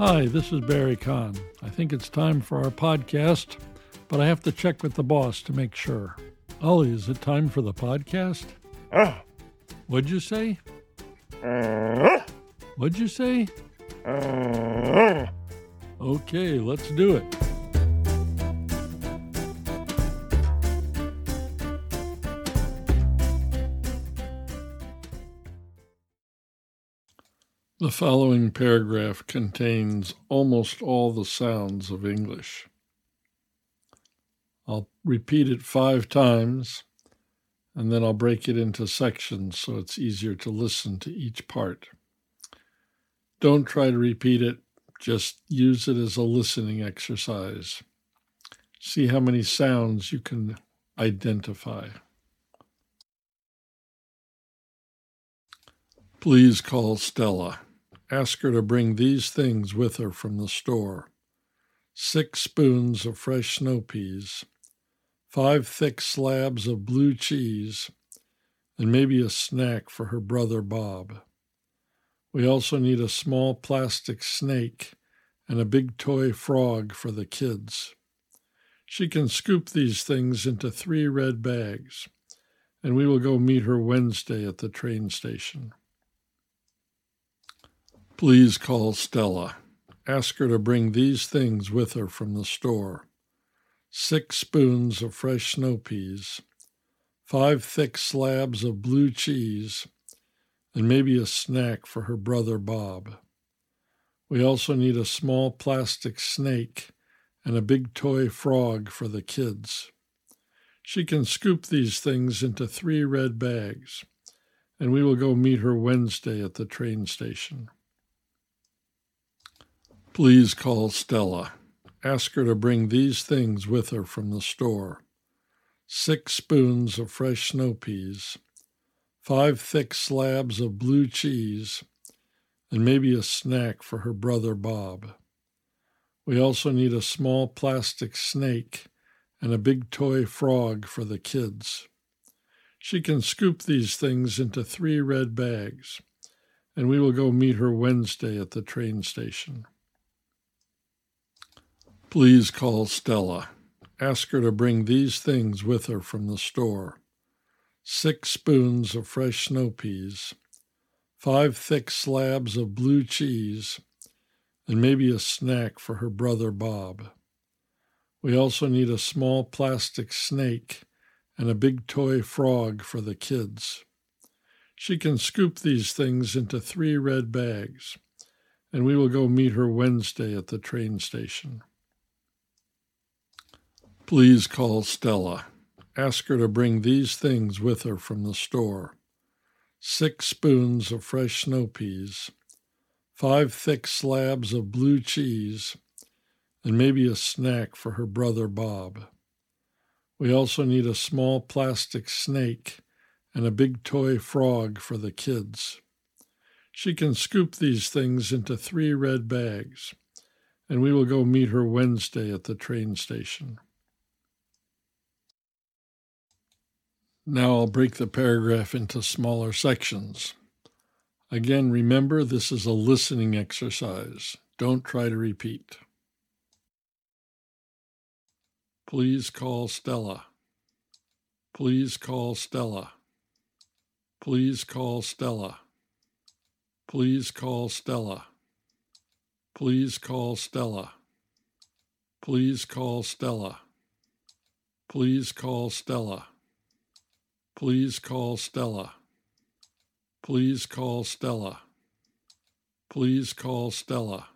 Hi, this is Barry Kahn. I think it's time for our podcast, but I have to check with the boss to make sure. Ollie, is it time for the podcast? Ah. What'd you say? Ah. What'd you say? Ah. Okay, let's do it. The following paragraph contains almost all the sounds of English. I'll repeat it five times and then I'll break it into sections so it's easier to listen to each part. Don't try to repeat it, just use it as a listening exercise. See how many sounds you can identify. Please call Stella. Ask her to bring these things with her from the store six spoons of fresh snow peas, five thick slabs of blue cheese, and maybe a snack for her brother Bob. We also need a small plastic snake and a big toy frog for the kids. She can scoop these things into three red bags, and we will go meet her Wednesday at the train station. Please call Stella. Ask her to bring these things with her from the store six spoons of fresh snow peas, five thick slabs of blue cheese, and maybe a snack for her brother Bob. We also need a small plastic snake and a big toy frog for the kids. She can scoop these things into three red bags, and we will go meet her Wednesday at the train station. Please call Stella. Ask her to bring these things with her from the store six spoons of fresh snow peas, five thick slabs of blue cheese, and maybe a snack for her brother Bob. We also need a small plastic snake and a big toy frog for the kids. She can scoop these things into three red bags, and we will go meet her Wednesday at the train station. Please call Stella. Ask her to bring these things with her from the store six spoons of fresh snow peas, five thick slabs of blue cheese, and maybe a snack for her brother Bob. We also need a small plastic snake and a big toy frog for the kids. She can scoop these things into three red bags, and we will go meet her Wednesday at the train station. Please call Stella. Ask her to bring these things with her from the store six spoons of fresh snow peas, five thick slabs of blue cheese, and maybe a snack for her brother Bob. We also need a small plastic snake and a big toy frog for the kids. She can scoop these things into three red bags, and we will go meet her Wednesday at the train station. Now I'll break the paragraph into smaller sections. Again, remember this is a listening exercise. Don't try to repeat. Please call Stella. Please call Stella. Please call Stella. Please call Stella. Please call Stella. Please call Stella. Please call Stella. Please call Stella. Please call Stella. Please call Stella.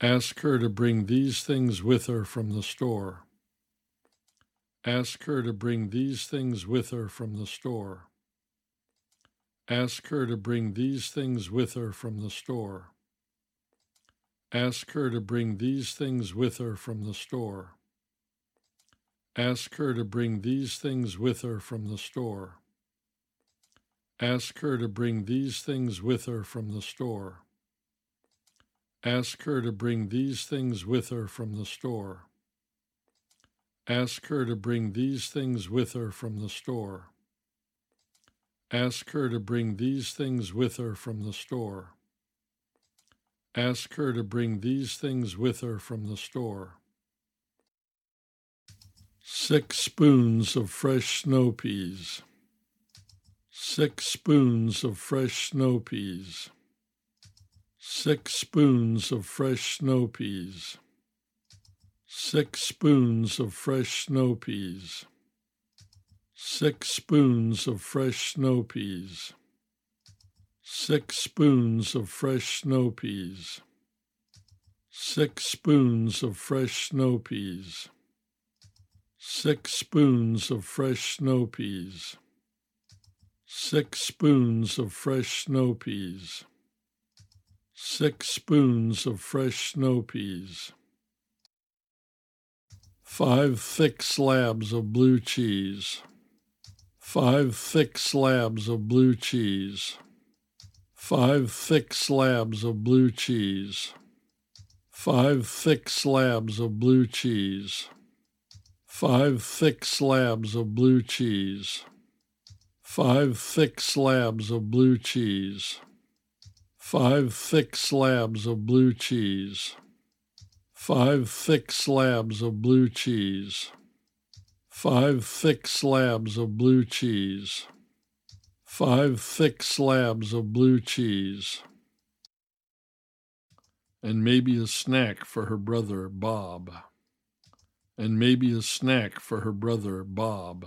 Ask her to bring these things with her from the store. Ask her to bring these things with her from the store. Ask her to bring these things with her from the store. Ask her to bring these things with her from the store. Ask her to bring these things with her from the store. Ask her to bring these things with her from the store. Ask her to bring these things with her from the store. Ask her to bring these things with her from the store. Ask her to bring these things with her from the store. Ask her to bring these things with her from the store six spoons of fresh snow peas, six spoons of fresh snow peas, six spoons of fresh snow peas, six spoons of fresh snow peas, six spoons of fresh snow peas, six spoons of fresh snow peas, six spoons of fresh snow peas six spoons of fresh snow peas, six spoons of fresh snow peas, six spoons of fresh snow peas, five thick slabs of blue cheese, five thick slabs of blue cheese, five thick slabs of blue cheese, five thick slabs of blue cheese five thick slabs of blue cheese, five thick slabs of blue cheese, five thick slabs of blue cheese, five thick slabs of blue cheese, five thick slabs of blue cheese, five thick slabs of blue cheese, and maybe a snack for her brother Bob and maybe a snack for her brother Bob,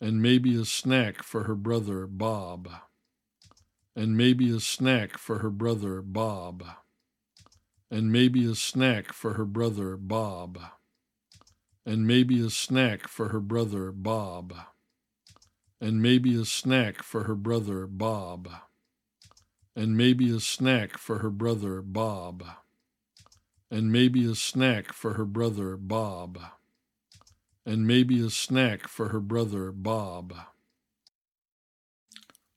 and maybe a snack for her brother Bob, and maybe a snack for her brother Bob, and maybe a snack for her brother Bob, and maybe a snack for her brother Bob, and maybe a snack for her brother Bob, and maybe a snack for her brother Bob and maybe a snack for her brother Bob, and maybe a snack for her brother Bob.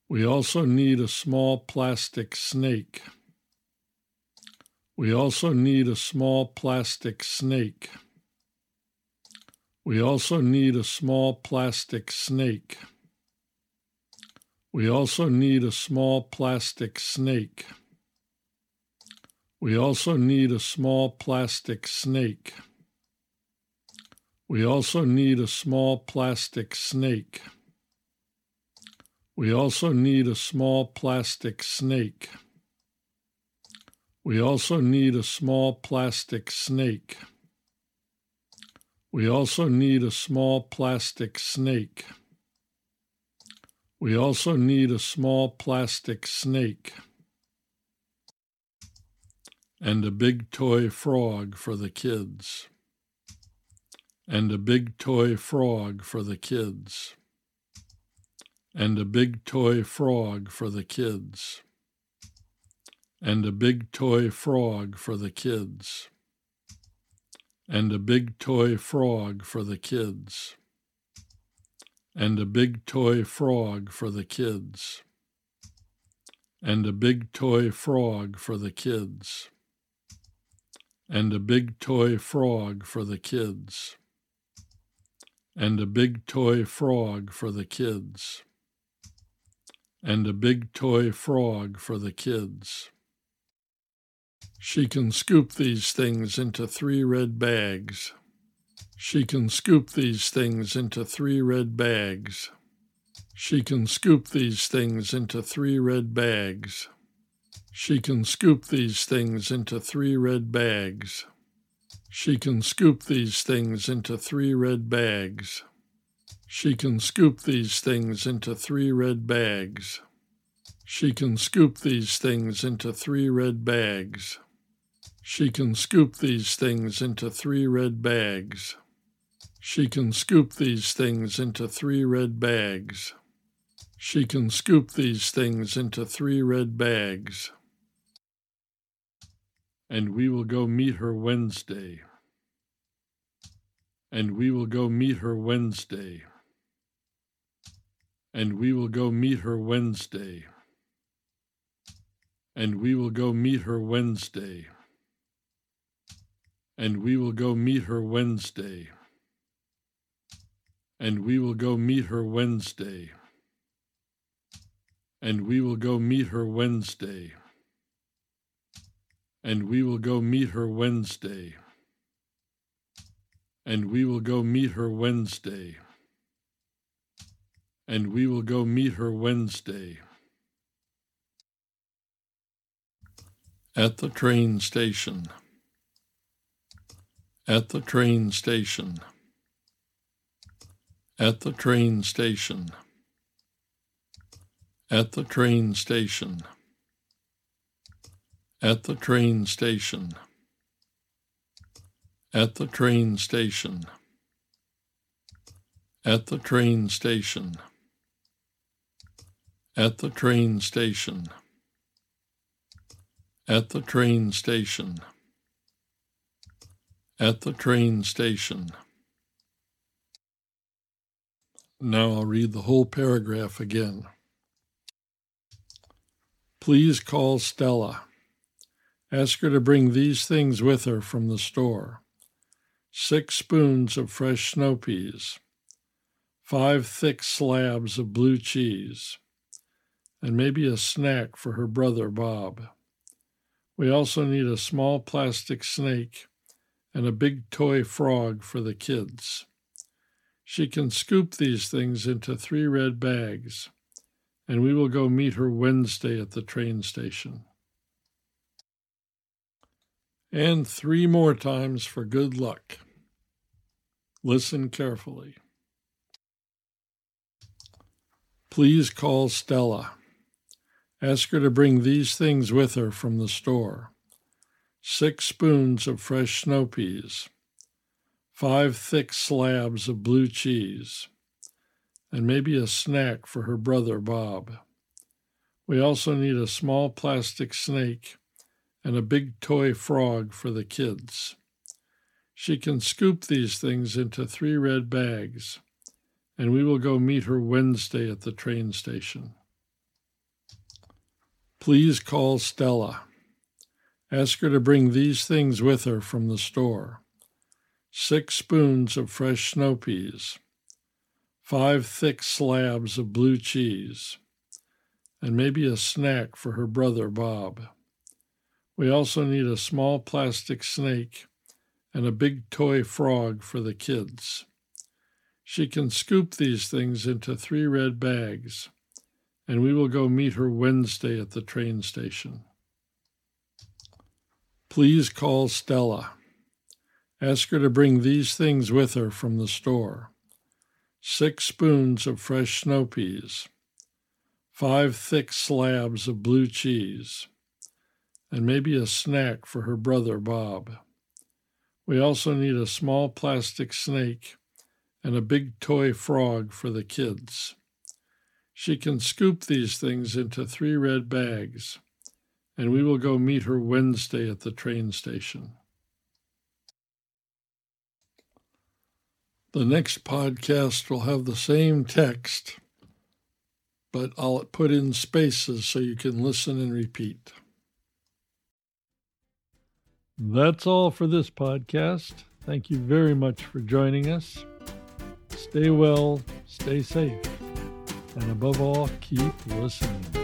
We also need a small plastic snake. We also need a small plastic snake. We also need a small plastic snake. We also need a small plastic snake. We also need a small plastic snake. We also need a small plastic snake. We also need a small plastic snake. We also need a small plastic snake. We also need a small plastic snake. We also need a small plastic snake and a big toy frog for the kids, and a big toy frog for the kids, and a big toy frog for the kids, and a big toy frog for the kids, and a big toy frog for the kids, and a big toy frog for the kids, and a big toy frog for the kids and a big toy frog for the kids, and a big toy frog for the kids, and a big toy frog for the kids. She can scoop these things into three red bags. She can scoop these things into three red bags. She can scoop these things into three red bags. She can scoop these things into three red bags. She can scoop these things into three red bags. She can scoop these things into three red bags. She can scoop these things into three red bags. She can scoop these things into three red bags. She can scoop these things into three red bags. She can scoop these things into three red bags and we will go meet her Wednesday. And we will go meet her Wednesday. And we will go meet her Wednesday. And we will go meet her Wednesday. And we will go meet her Wednesday. And we will go meet her Wednesday. And we will go meet her Wednesday And we will go meet her Wednesday. And we will go meet her Wednesday. And we will go meet her Wednesday. At the train station. At the train station. At the train station. At the train station. At the train station. At the train station. At the train station. At the train station. At the train station. At the train station. Now I'll read the whole paragraph again. Please call Stella. Ask her to bring these things with her from the store six spoons of fresh snow peas, five thick slabs of blue cheese, and maybe a snack for her brother Bob. We also need a small plastic snake and a big toy frog for the kids. She can scoop these things into three red bags and we will go meet her Wednesday at the train station. And three more times for good luck. Listen carefully. Please call Stella. Ask her to bring these things with her from the store six spoons of fresh snow peas, five thick slabs of blue cheese, and maybe a snack for her brother Bob. We also need a small plastic snake and a big toy frog for the kids. She can scoop these things into three red bags, and we will go meet her Wednesday at the train station. Please call Stella. Ask her to bring these things with her from the store six spoons of fresh snow peas, five thick slabs of blue cheese, and maybe a snack for her brother Bob. We also need a small plastic snake and a big toy frog for the kids. She can scoop these things into three red bags, and we will go meet her Wednesday at the train station. Please call Stella. Ask her to bring these things with her from the store six spoons of fresh snow peas, five thick slabs of blue cheese, and maybe a snack for her brother Bob. We also need a small plastic snake and a big toy frog for the kids. She can scoop these things into three red bags, and we will go meet her Wednesday at the train station. The next podcast will have the same text, but I'll put in spaces so you can listen and repeat. That's all for this podcast. Thank you very much for joining us. Stay well, stay safe, and above all, keep listening.